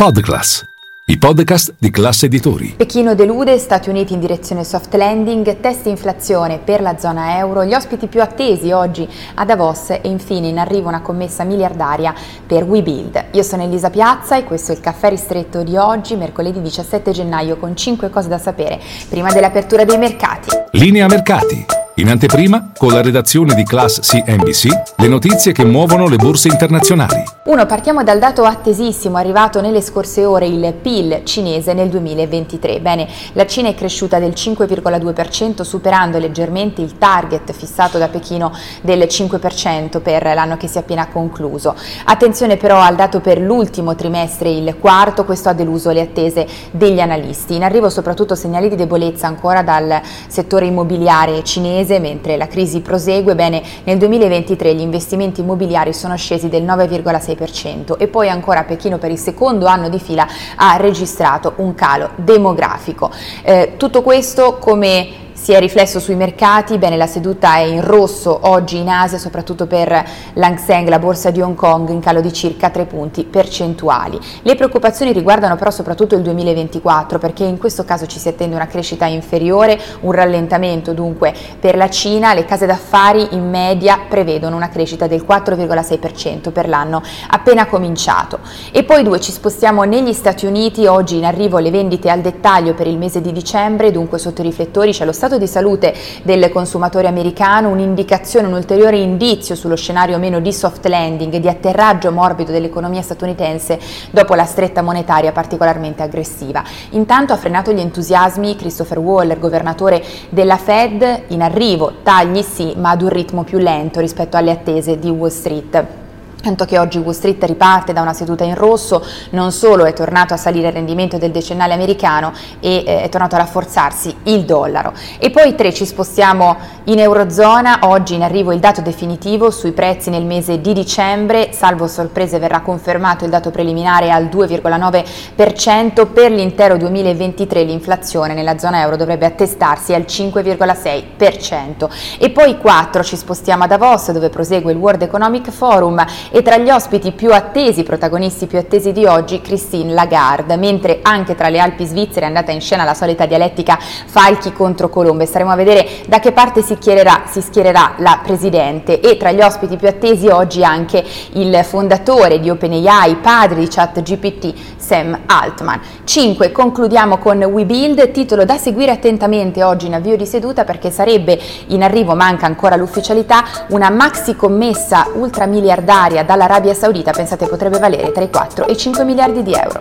Podclass, i podcast di classe editori. Pechino delude, Stati Uniti in direzione soft landing, test inflazione per la zona euro, gli ospiti più attesi oggi a Davos e infine in arrivo una commessa miliardaria per WeBuild. Io sono Elisa Piazza e questo è il caffè ristretto di oggi, mercoledì 17 gennaio, con 5 cose da sapere prima dell'apertura dei mercati. Linea mercati. In anteprima, con la redazione di Class CNBC, le notizie che muovono le borse internazionali. 1. Partiamo dal dato attesissimo arrivato nelle scorse ore, il PIL cinese nel 2023. Bene, la Cina è cresciuta del 5,2%, superando leggermente il target fissato da Pechino del 5% per l'anno che si è appena concluso. Attenzione però al dato per l'ultimo trimestre, il quarto, questo ha deluso le attese degli analisti. In arrivo soprattutto segnali di debolezza ancora dal settore immobiliare cinese mese, mentre la crisi prosegue, bene, nel 2023 gli investimenti immobiliari sono scesi del 9,6% e poi ancora Pechino per il secondo anno di fila ha registrato un calo demografico. Eh, tutto questo come si è riflesso sui mercati, bene la seduta è in rosso oggi in Asia, soprattutto per l'Hang Seng, la borsa di Hong Kong, in calo di circa 3 punti percentuali. Le preoccupazioni riguardano però soprattutto il 2024 perché in questo caso ci si attende una crescita inferiore, un rallentamento dunque per la Cina, le case d'affari in media prevedono una crescita del 4,6% per l'anno appena cominciato. E poi due, ci spostiamo negli Stati Uniti, oggi in arrivo le vendite al dettaglio per il mese di dicembre, dunque sotto i riflettori c'è lo stato di salute del consumatore americano, un'indicazione, un ulteriore indizio sullo scenario meno di soft landing, di atterraggio morbido dell'economia statunitense dopo la stretta monetaria particolarmente aggressiva. Intanto ha frenato gli entusiasmi Christopher Waller, governatore della Fed, in arrivo, tagli sì, ma ad un ritmo più lento rispetto alle attese di Wall Street. Tanto che oggi Wall Street riparte da una seduta in rosso, non solo è tornato a salire il rendimento del decennale americano e eh, è tornato a rafforzarsi il dollaro. E poi tre ci spostiamo in Eurozona, oggi in arrivo il dato definitivo sui prezzi nel mese di dicembre, salvo sorprese verrà confermato il dato preliminare al 2,9%, per l'intero 2023 l'inflazione nella zona euro dovrebbe attestarsi al 5,6%. E poi quattro ci spostiamo a Davos dove prosegue il World Economic Forum e tra gli ospiti più attesi, protagonisti più attesi di oggi, Christine Lagarde, mentre anche tra le Alpi svizzere è andata in scena la solita dialettica Falchi contro Colombe. Staremo a vedere da che parte si schiererà, si schiererà la Presidente e tra gli ospiti più attesi oggi anche il fondatore di OpenAI, padre di ChatGPT, Sam Altman. 5. Concludiamo con WeBuild, titolo da seguire attentamente oggi in avvio di seduta perché sarebbe in arrivo, manca ancora l'ufficialità, una maxi commessa ultramiliardaria dall'Arabia Saudita, pensate potrebbe valere tra i 4 e i 5 miliardi di euro.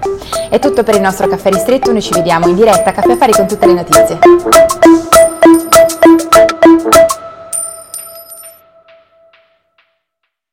È tutto per il nostro caffè ristretto, noi ci vediamo in diretta a Caffè Affari con tutte le notizie.